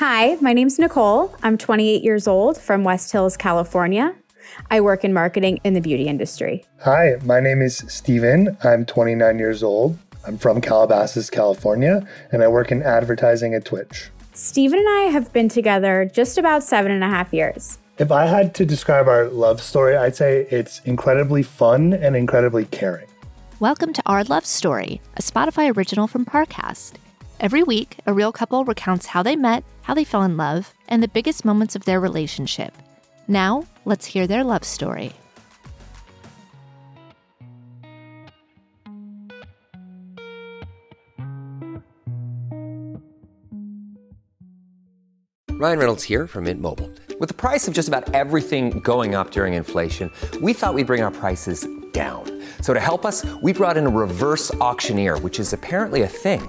Hi, my name's Nicole. I'm 28 years old from West Hills, California. I work in marketing in the beauty industry. Hi, my name is Steven. I'm 29 years old. I'm from Calabasas, California, and I work in advertising at Twitch. Steven and I have been together just about seven and a half years. If I had to describe our love story, I'd say it's incredibly fun and incredibly caring. Welcome to Our Love Story, a Spotify original from Parcast. Every week, a real couple recounts how they met, how they fell in love, and the biggest moments of their relationship. Now, let's hear their love story. Ryan Reynolds here from Mint Mobile. With the price of just about everything going up during inflation, we thought we'd bring our prices down. So to help us, we brought in a reverse auctioneer, which is apparently a thing.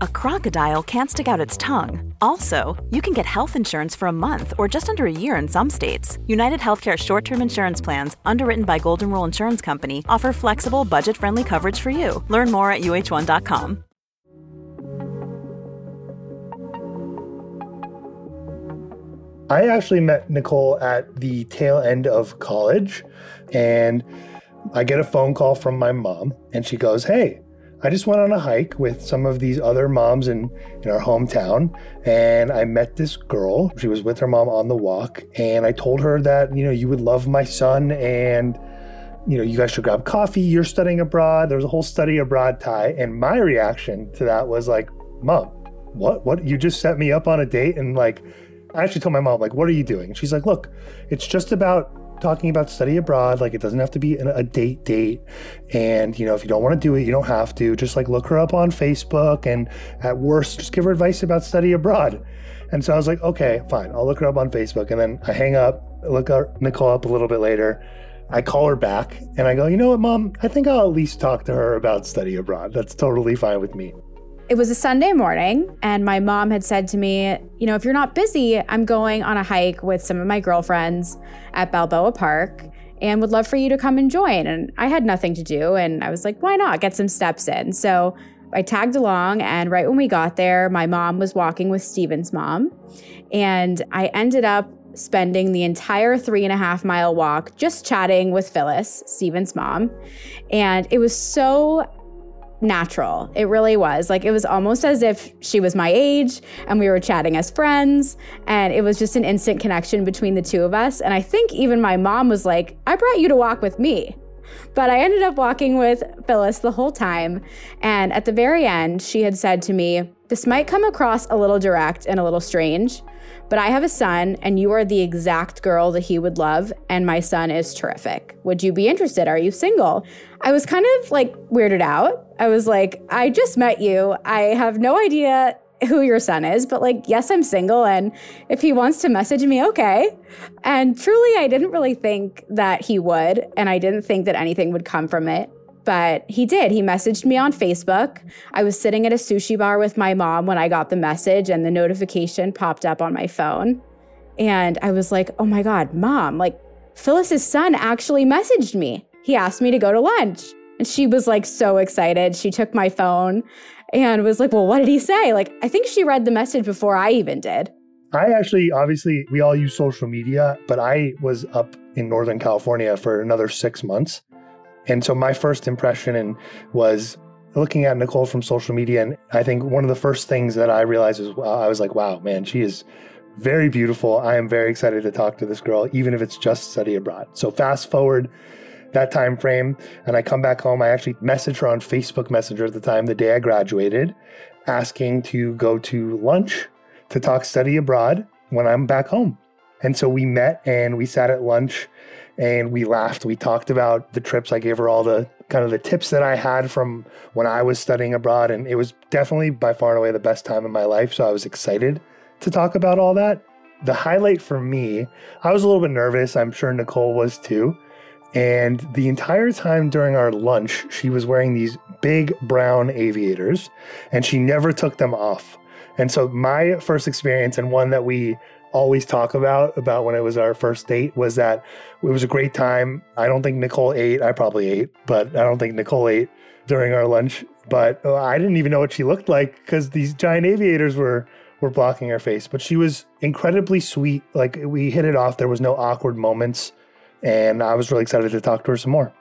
a crocodile can't stick out its tongue. Also, you can get health insurance for a month or just under a year in some states. United Healthcare short term insurance plans, underwritten by Golden Rule Insurance Company, offer flexible, budget friendly coverage for you. Learn more at uhone.com. I actually met Nicole at the tail end of college, and I get a phone call from my mom, and she goes, Hey, I just went on a hike with some of these other moms in, in our hometown, and I met this girl. She was with her mom on the walk, and I told her that, you know, you would love my son, and, you know, you guys should grab coffee. You're studying abroad. There was a whole study abroad tie. And my reaction to that was like, Mom, what? What? You just set me up on a date and like, I actually told my mom, like, what are you doing? She's like, look, it's just about talking about study abroad. Like, it doesn't have to be a date date. And, you know, if you don't want to do it, you don't have to. Just like look her up on Facebook and at worst, just give her advice about study abroad. And so I was like, okay, fine. I'll look her up on Facebook. And then I hang up, look up Nicole up a little bit later. I call her back and I go, you know what, mom? I think I'll at least talk to her about study abroad. That's totally fine with me. It was a Sunday morning, and my mom had said to me, You know, if you're not busy, I'm going on a hike with some of my girlfriends at Balboa Park and would love for you to come and join. And I had nothing to do, and I was like, Why not? Get some steps in. So I tagged along, and right when we got there, my mom was walking with Steven's mom. And I ended up spending the entire three and a half mile walk just chatting with Phyllis, Steven's mom. And it was so natural. It really was. Like it was almost as if she was my age and we were chatting as friends and it was just an instant connection between the two of us. And I think even my mom was like, "I brought you to walk with me." But I ended up walking with Phyllis the whole time. And at the very end, she had said to me, This might come across a little direct and a little strange, but I have a son and you are the exact girl that he would love. And my son is terrific. Would you be interested? Are you single? I was kind of like weirded out. I was like, I just met you. I have no idea who your son is, but like, yes, I'm single. And if he wants to message me, okay. And truly, I didn't really think that he would. And I didn't think that anything would come from it. But he did. He messaged me on Facebook. I was sitting at a sushi bar with my mom when I got the message, and the notification popped up on my phone. And I was like, oh my God, mom, like Phyllis's son actually messaged me. He asked me to go to lunch. And she was like so excited. She took my phone and was like, Well, what did he say? Like, I think she read the message before I even did. I actually, obviously, we all use social media, but I was up in Northern California for another six months. And so my first impression was looking at Nicole from social media. And I think one of the first things that I realized was uh, I was like, wow, man, she is very beautiful. I am very excited to talk to this girl, even if it's just study abroad. So fast forward that time frame and I come back home. I actually messaged her on Facebook Messenger at the time, the day I graduated, asking to go to lunch to talk study abroad when I'm back home. And so we met and we sat at lunch and we laughed. We talked about the trips. I gave her all the kind of the tips that I had from when I was studying abroad. And it was definitely by far and away the best time in my life. So I was excited to talk about all that. The highlight for me, I was a little bit nervous. I'm sure Nicole was too And the entire time during our lunch, she was wearing these big brown aviators and she never took them off. And so, my first experience, and one that we always talk about about when it was our first date was that it was a great time. I don't think Nicole ate. I probably ate, but I don't think Nicole ate during our lunch. But uh, I didn't even know what she looked like because these giant aviators were were blocking her face. But she was incredibly sweet. Like we hit it off. There was no awkward moments, and I was really excited to talk to her some more.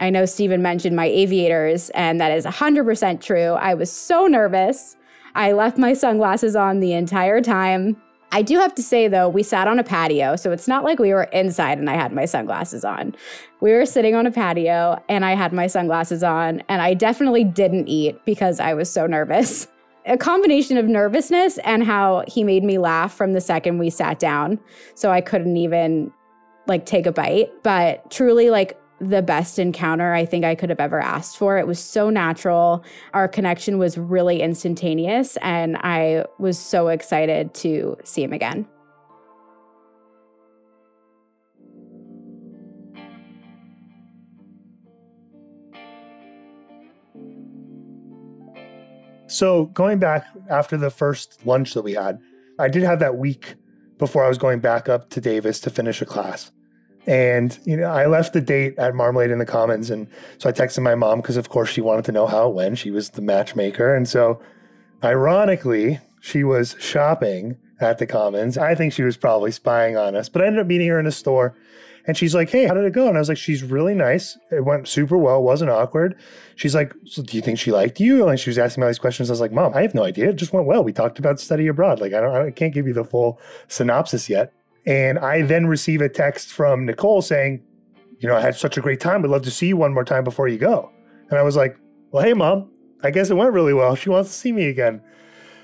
I know Steven mentioned my aviators, and that is 100% true. I was so nervous. I left my sunglasses on the entire time. I do have to say, though, we sat on a patio, so it's not like we were inside and I had my sunglasses on. We were sitting on a patio and I had my sunglasses on, and I definitely didn't eat because I was so nervous. A combination of nervousness and how he made me laugh from the second we sat down. So I couldn't even like take a bite. But truly, like the best encounter I think I could have ever asked for. It was so natural. Our connection was really instantaneous, and I was so excited to see him again. So, going back after the first lunch that we had, I did have that week before I was going back up to Davis to finish a class. And, you know, I left the date at Marmalade in the Commons. And so I texted my mom because, of course, she wanted to know how it went. She was the matchmaker. And so, ironically, she was shopping at the Commons. I think she was probably spying on us, but I ended up meeting her in a store. And she's like, Hey, how did it go? And I was like, She's really nice. It went super well. It wasn't awkward. She's like, So do you think she liked you? And she was asking me all these questions. I was like, Mom, I have no idea. It just went well. We talked about study abroad. Like, I don't, I can't give you the full synopsis yet. And I then receive a text from Nicole saying, You know, I had such a great time. Would love to see you one more time before you go. And I was like, Well, hey, mom, I guess it went really well. She wants to see me again.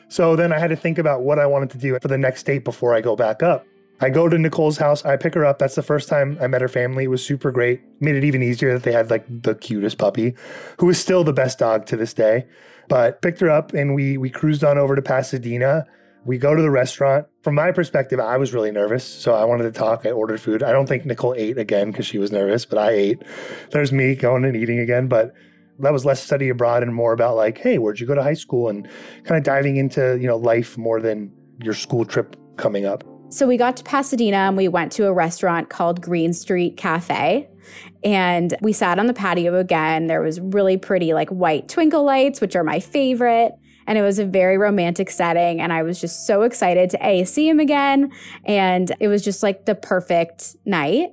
So then I had to think about what I wanted to do for the next date before I go back up. I go to Nicole's house. I pick her up. That's the first time I met her family. It was super great. Made it even easier that they had like the cutest puppy, who is still the best dog to this day. But picked her up and we we cruised on over to Pasadena. We go to the restaurant. From my perspective, I was really nervous. So I wanted to talk. I ordered food. I don't think Nicole ate again because she was nervous, but I ate. There's me going and eating again. But that was less study abroad and more about like, hey, where'd you go to high school? And kind of diving into, you know, life more than your school trip coming up. So we got to Pasadena and we went to a restaurant called Green Street Cafe. And we sat on the patio again. There was really pretty like white twinkle lights, which are my favorite. And it was a very romantic setting. And I was just so excited to A, see him again. And it was just like the perfect night.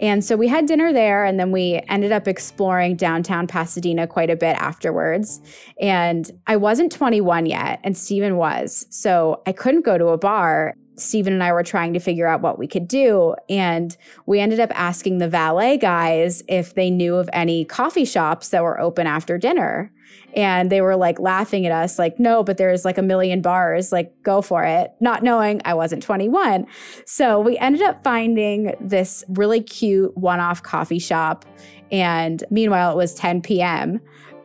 And so we had dinner there, and then we ended up exploring downtown Pasadena quite a bit afterwards. And I wasn't 21 yet, and Steven was. So I couldn't go to a bar. Steven and I were trying to figure out what we could do. And we ended up asking the valet guys if they knew of any coffee shops that were open after dinner. And they were like laughing at us, like, no, but there's like a million bars, like, go for it, not knowing I wasn't 21. So we ended up finding this really cute one off coffee shop. And meanwhile, it was 10 p.m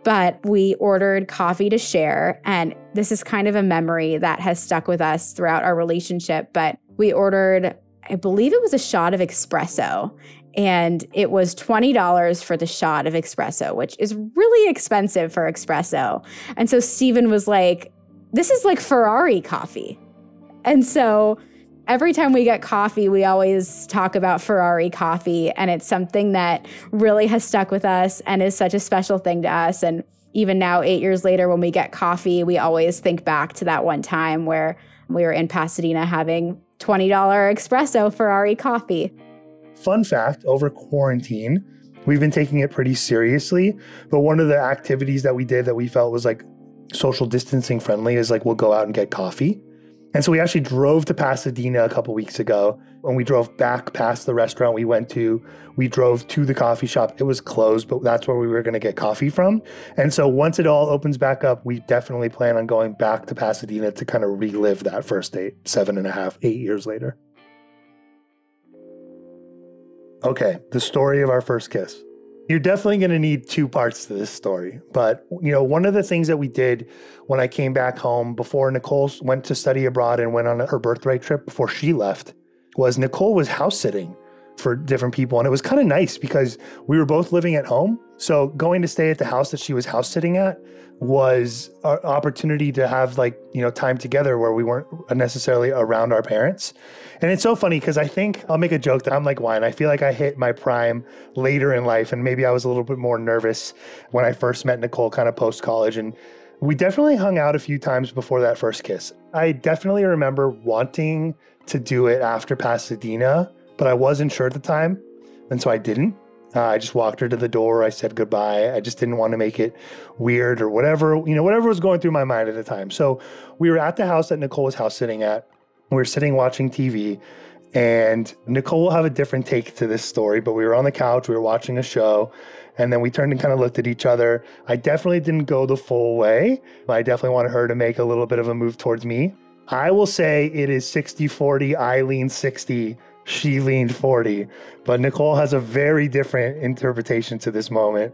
but we ordered coffee to share. And this is kind of a memory that has stuck with us throughout our relationship. But we ordered, I believe it was a shot of espresso. And it was $20 for the shot of espresso, which is really expensive for espresso. And so Steven was like, this is like Ferrari coffee. And so every time we get coffee, we always talk about Ferrari coffee. And it's something that really has stuck with us and is such a special thing to us. And even now, eight years later, when we get coffee, we always think back to that one time where we were in Pasadena having $20 espresso Ferrari coffee. Fun fact over quarantine, we've been taking it pretty seriously. But one of the activities that we did that we felt was like social distancing friendly is like we'll go out and get coffee. And so we actually drove to Pasadena a couple weeks ago. When we drove back past the restaurant we went to, we drove to the coffee shop. It was closed, but that's where we were going to get coffee from. And so once it all opens back up, we definitely plan on going back to Pasadena to kind of relive that first date seven and a half, eight years later. Okay, the story of our first kiss. You're definitely going to need two parts to this story. But, you know, one of the things that we did when I came back home before Nicole went to study abroad and went on her birthright trip before she left was Nicole was house sitting for different people. And it was kind of nice because we were both living at home. So going to stay at the house that she was house sitting at was an opportunity to have like, you know, time together where we weren't necessarily around our parents. And it's so funny because I think I'll make a joke that I'm like wine. I feel like I hit my prime later in life. And maybe I was a little bit more nervous when I first met Nicole, kind of post college. And we definitely hung out a few times before that first kiss. I definitely remember wanting to do it after Pasadena, but I wasn't sure at the time. And so I didn't. Uh, I just walked her to the door. I said goodbye. I just didn't want to make it weird or whatever, you know, whatever was going through my mind at the time. So we were at the house that Nicole was house sitting at. We were sitting watching TV. And Nicole will have a different take to this story, but we were on the couch, we were watching a show, and then we turned and kind of looked at each other. I definitely didn't go the full way. But I definitely wanted her to make a little bit of a move towards me. I will say it is 60 40, I lean 60, she leaned 40. But Nicole has a very different interpretation to this moment.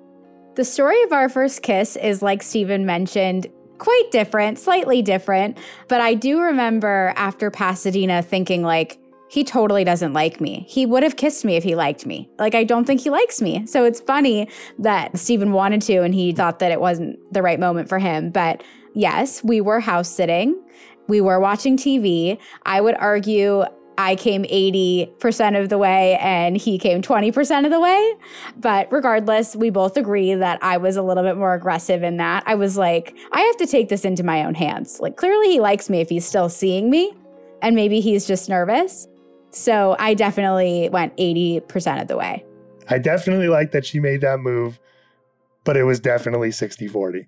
The story of our first kiss is like Steven mentioned, quite different, slightly different. But I do remember after Pasadena thinking, like, he totally doesn't like me. He would have kissed me if he liked me. Like, I don't think he likes me. So it's funny that Steven wanted to and he thought that it wasn't the right moment for him. But yes, we were house sitting, we were watching TV. I would argue I came 80% of the way and he came 20% of the way. But regardless, we both agree that I was a little bit more aggressive in that. I was like, I have to take this into my own hands. Like, clearly he likes me if he's still seeing me, and maybe he's just nervous. So I definitely went 80% of the way. I definitely like that she made that move, but it was definitely 60 40.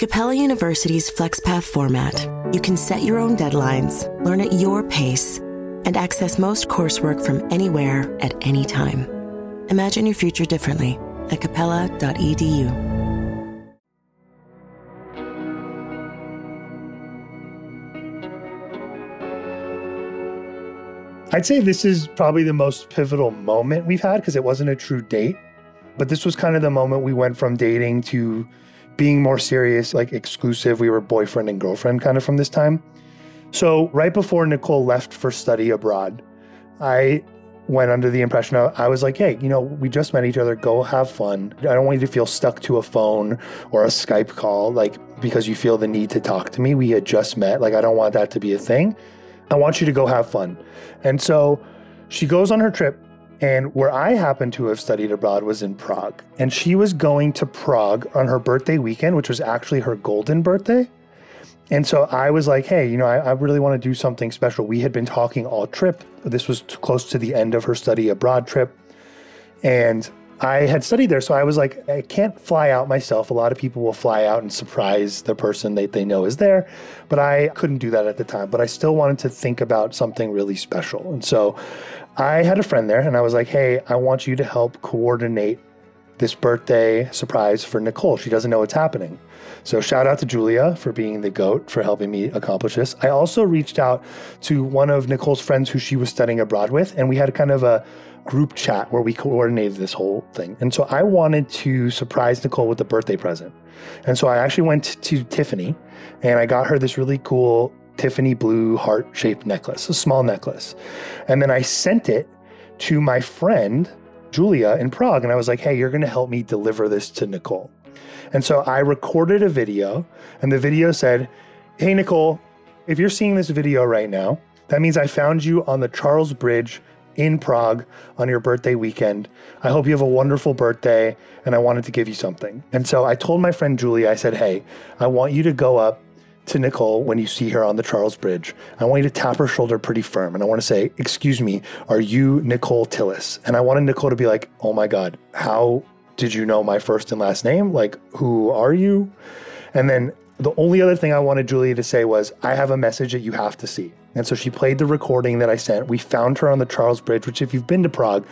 Capella University's FlexPath format, you can set your own deadlines, learn at your pace, and access most coursework from anywhere at any time. Imagine your future differently at capella.edu. I'd say this is probably the most pivotal moment we've had because it wasn't a true date. But this was kind of the moment we went from dating to being more serious, like exclusive. We were boyfriend and girlfriend kind of from this time. So, right before Nicole left for study abroad, I went under the impression of, I was like, hey, you know, we just met each other. Go have fun. I don't want you to feel stuck to a phone or a Skype call, like because you feel the need to talk to me. We had just met. Like, I don't want that to be a thing. I want you to go have fun. And so she goes on her trip. And where I happened to have studied abroad was in Prague. And she was going to Prague on her birthday weekend, which was actually her golden birthday. And so I was like, hey, you know, I, I really want to do something special. We had been talking all trip. This was close to the end of her study abroad trip. And I had studied there. So I was like, I can't fly out myself. A lot of people will fly out and surprise the person that they know is there. But I couldn't do that at the time. But I still wanted to think about something really special. And so I had a friend there and I was like, hey, I want you to help coordinate this birthday surprise for Nicole. She doesn't know what's happening. So shout out to Julia for being the goat for helping me accomplish this. I also reached out to one of Nicole's friends who she was studying abroad with, and we had kind of a group chat where we coordinated this whole thing. And so I wanted to surprise Nicole with a birthday present. And so I actually went to Tiffany and I got her this really cool Tiffany blue heart shaped necklace, a small necklace. And then I sent it to my friend Julia in Prague. And I was like, hey, you're going to help me deliver this to Nicole. And so I recorded a video, and the video said, Hey, Nicole, if you're seeing this video right now, that means I found you on the Charles Bridge in Prague on your birthday weekend. I hope you have a wonderful birthday, and I wanted to give you something. And so I told my friend Julia, I said, Hey, I want you to go up to Nicole when you see her on the Charles Bridge. I want you to tap her shoulder pretty firm. And I want to say, Excuse me, are you Nicole Tillis? And I wanted Nicole to be like, Oh my God, how did you know my first and last name? Like, who are you? And then the only other thing I wanted Julia to say was, I have a message that you have to see. And so she played the recording that I sent. We found her on the Charles Bridge, which, if you've been to Prague,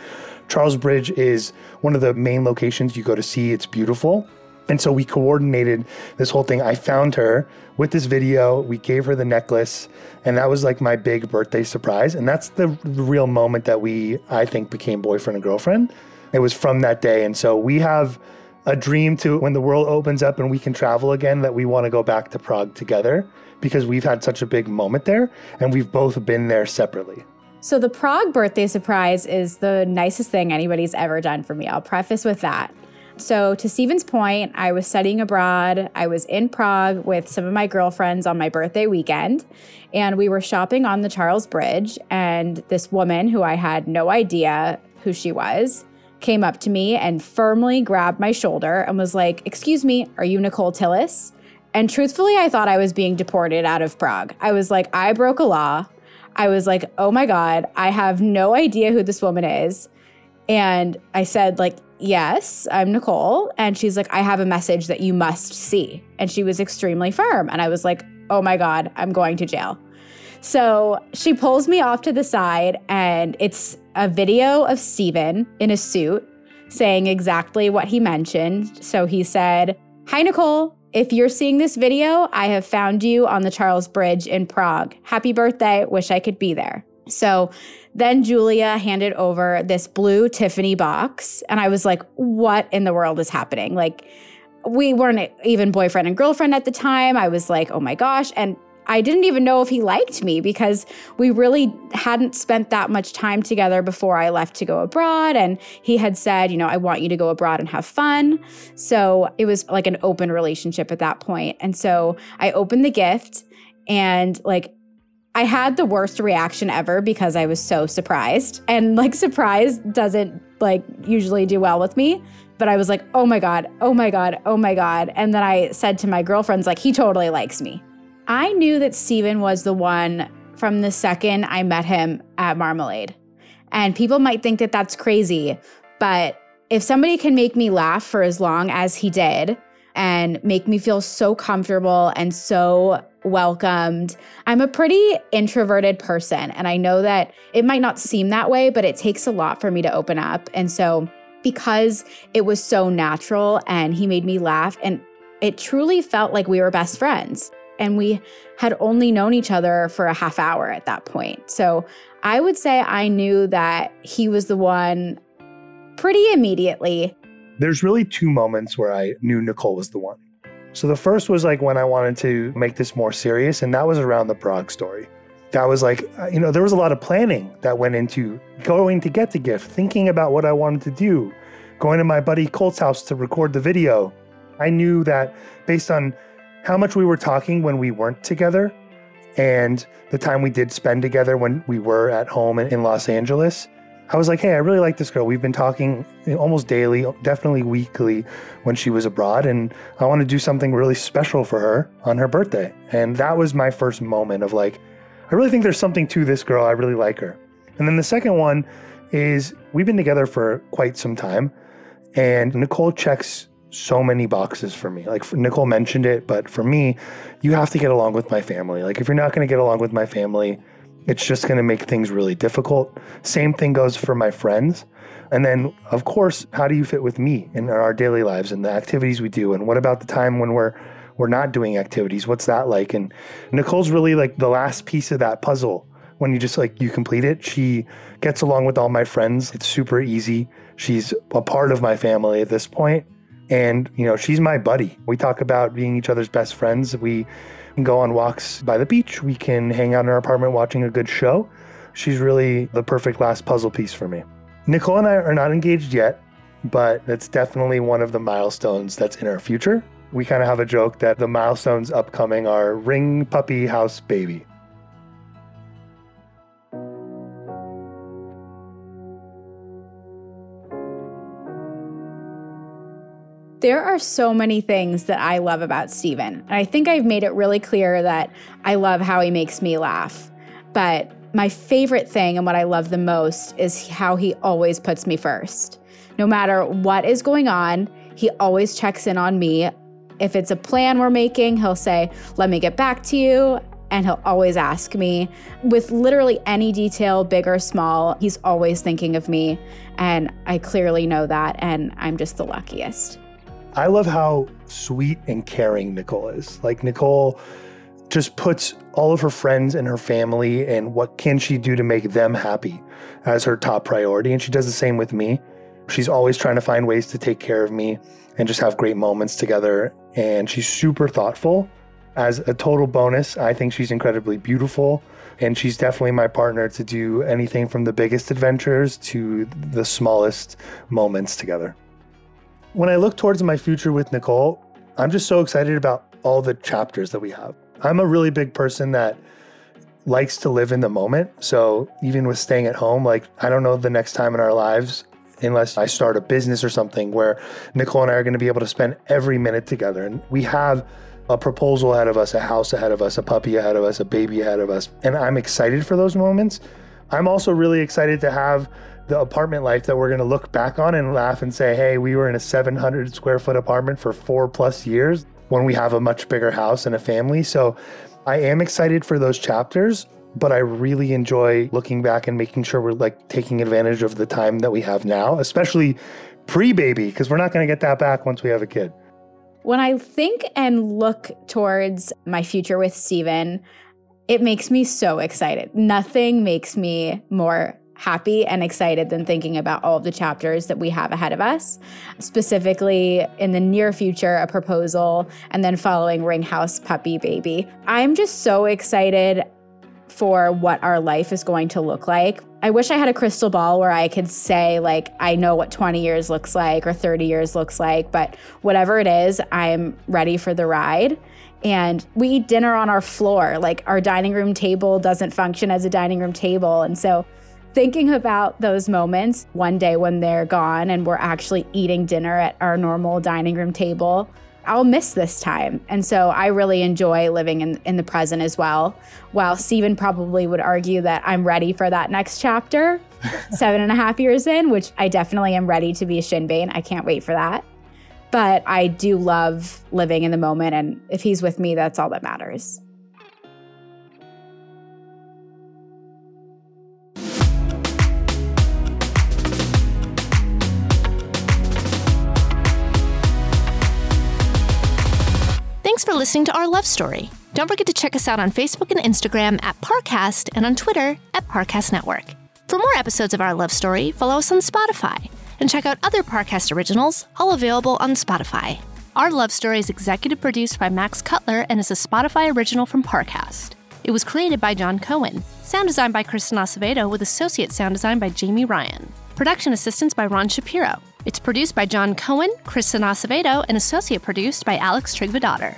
Charles Bridge is one of the main locations you go to see. It's beautiful. And so we coordinated this whole thing. I found her with this video. We gave her the necklace, and that was like my big birthday surprise. And that's the real moment that we, I think, became boyfriend and girlfriend. It was from that day. And so we have a dream to when the world opens up and we can travel again that we want to go back to Prague together because we've had such a big moment there and we've both been there separately. So, the Prague birthday surprise is the nicest thing anybody's ever done for me. I'll preface with that. So, to Steven's point, I was studying abroad. I was in Prague with some of my girlfriends on my birthday weekend, and we were shopping on the Charles Bridge. And this woman, who I had no idea who she was, came up to me and firmly grabbed my shoulder and was like, Excuse me, are you Nicole Tillis? And truthfully, I thought I was being deported out of Prague. I was like, I broke a law. I was like, oh my God, I have no idea who this woman is. And I said, like, yes, I'm Nicole. And she's like, I have a message that you must see. And she was extremely firm. And I was like, oh my God, I'm going to jail. So she pulls me off to the side, and it's a video of Steven in a suit saying exactly what he mentioned. So he said, Hi, Nicole. If you're seeing this video, I have found you on the Charles Bridge in Prague. Happy birthday. Wish I could be there. So then Julia handed over this blue Tiffany box. And I was like, what in the world is happening? Like, we weren't even boyfriend and girlfriend at the time. I was like, oh my gosh. And I didn't even know if he liked me because we really hadn't spent that much time together before I left to go abroad. And he had said, you know, I want you to go abroad and have fun. So it was like an open relationship at that point. And so I opened the gift and like, I had the worst reaction ever because I was so surprised. And like surprise doesn't like usually do well with me. But I was like, oh my God, oh my God, oh my God. And then I said to my girlfriends, like, he totally likes me. I knew that Steven was the one from the second I met him at Marmalade. And people might think that that's crazy, but if somebody can make me laugh for as long as he did and make me feel so comfortable and so welcomed, I'm a pretty introverted person. And I know that it might not seem that way, but it takes a lot for me to open up. And so, because it was so natural and he made me laugh, and it truly felt like we were best friends and we had only known each other for a half hour at that point. So I would say I knew that he was the one pretty immediately. There's really two moments where I knew Nicole was the one. So the first was like when I wanted to make this more serious, and that was around the Prague story. That was like, uh, you know, there was a lot of planning that went into going to get the gift, thinking about what I wanted to do, going to my buddy Colt's house to record the video. I knew that based on how much we were talking when we weren't together and the time we did spend together when we were at home in Los Angeles. I was like, hey, I really like this girl. We've been talking almost daily, definitely weekly when she was abroad, and I want to do something really special for her on her birthday. And that was my first moment of like, I really think there's something to this girl. I really like her. And then the second one is we've been together for quite some time, and Nicole checks so many boxes for me. Like Nicole mentioned it, but for me, you have to get along with my family. Like if you're not going to get along with my family, it's just going to make things really difficult. Same thing goes for my friends. And then, of course, how do you fit with me in our daily lives and the activities we do? And what about the time when we're we're not doing activities? What's that like? And Nicole's really like the last piece of that puzzle. When you just like you complete it, she gets along with all my friends. It's super easy. She's a part of my family at this point and, you know, she's my buddy. We talk about being each other's best friends. We go on walks by the beach. We can hang out in our apartment watching a good show. She's really the perfect last puzzle piece for me. Nicole and I are not engaged yet, but that's definitely one of the milestones that's in our future. We kind of have a joke that the milestones upcoming are ring puppy house baby. There are so many things that I love about Steven. And I think I've made it really clear that I love how he makes me laugh. But my favorite thing and what I love the most is how he always puts me first. No matter what is going on, he always checks in on me. If it's a plan we're making, he'll say, Let me get back to you. and he'll always ask me with literally any detail, big or small. He's always thinking of me. And I clearly know that. And I'm just the luckiest. I love how sweet and caring Nicole is. Like, Nicole just puts all of her friends and her family and what can she do to make them happy as her top priority. And she does the same with me. She's always trying to find ways to take care of me and just have great moments together. And she's super thoughtful. As a total bonus, I think she's incredibly beautiful. And she's definitely my partner to do anything from the biggest adventures to the smallest moments together. When I look towards my future with Nicole, I'm just so excited about all the chapters that we have. I'm a really big person that likes to live in the moment. So even with staying at home, like I don't know the next time in our lives unless I start a business or something where Nicole and I are going to be able to spend every minute together. And we have a proposal ahead of us, a house ahead of us, a puppy ahead of us, a baby ahead of us. And I'm excited for those moments. I'm also really excited to have the apartment life that we're going to look back on and laugh and say, hey, we were in a 700 square foot apartment for four plus years when we have a much bigger house and a family. So I am excited for those chapters, but I really enjoy looking back and making sure we're like taking advantage of the time that we have now, especially pre baby, because we're not going to get that back once we have a kid. When I think and look towards my future with Steven, it makes me so excited. Nothing makes me more happy and excited than thinking about all of the chapters that we have ahead of us. Specifically, in the near future, a proposal, and then following Ring House Puppy Baby. I'm just so excited for what our life is going to look like. I wish I had a crystal ball where I could say, like, I know what 20 years looks like or 30 years looks like, but whatever it is, I'm ready for the ride. And we eat dinner on our floor. Like, our dining room table doesn't function as a dining room table. And so, thinking about those moments one day when they're gone and we're actually eating dinner at our normal dining room table, I'll miss this time. And so I really enjoy living in, in the present as well. While Steven probably would argue that I'm ready for that next chapter, seven and a half years in, which I definitely am ready to be a Shinbane. I can't wait for that. But I do love living in the moment. And if he's with me, that's all that matters. Thanks for listening to our love story. Don't forget to check us out on Facebook and Instagram at Parcast and on Twitter at Parcast Network. For more episodes of our love story, follow us on Spotify and check out other Parcast originals, all available on Spotify. Our love story is executive produced by Max Cutler and is a Spotify original from Parcast. It was created by John Cohen, sound designed by Kristen Acevedo with associate sound design by Jamie Ryan. Production assistance by Ron Shapiro. It's produced by John Cohen, Kristen Acevedo, and associate produced by Alex Trigvadotter.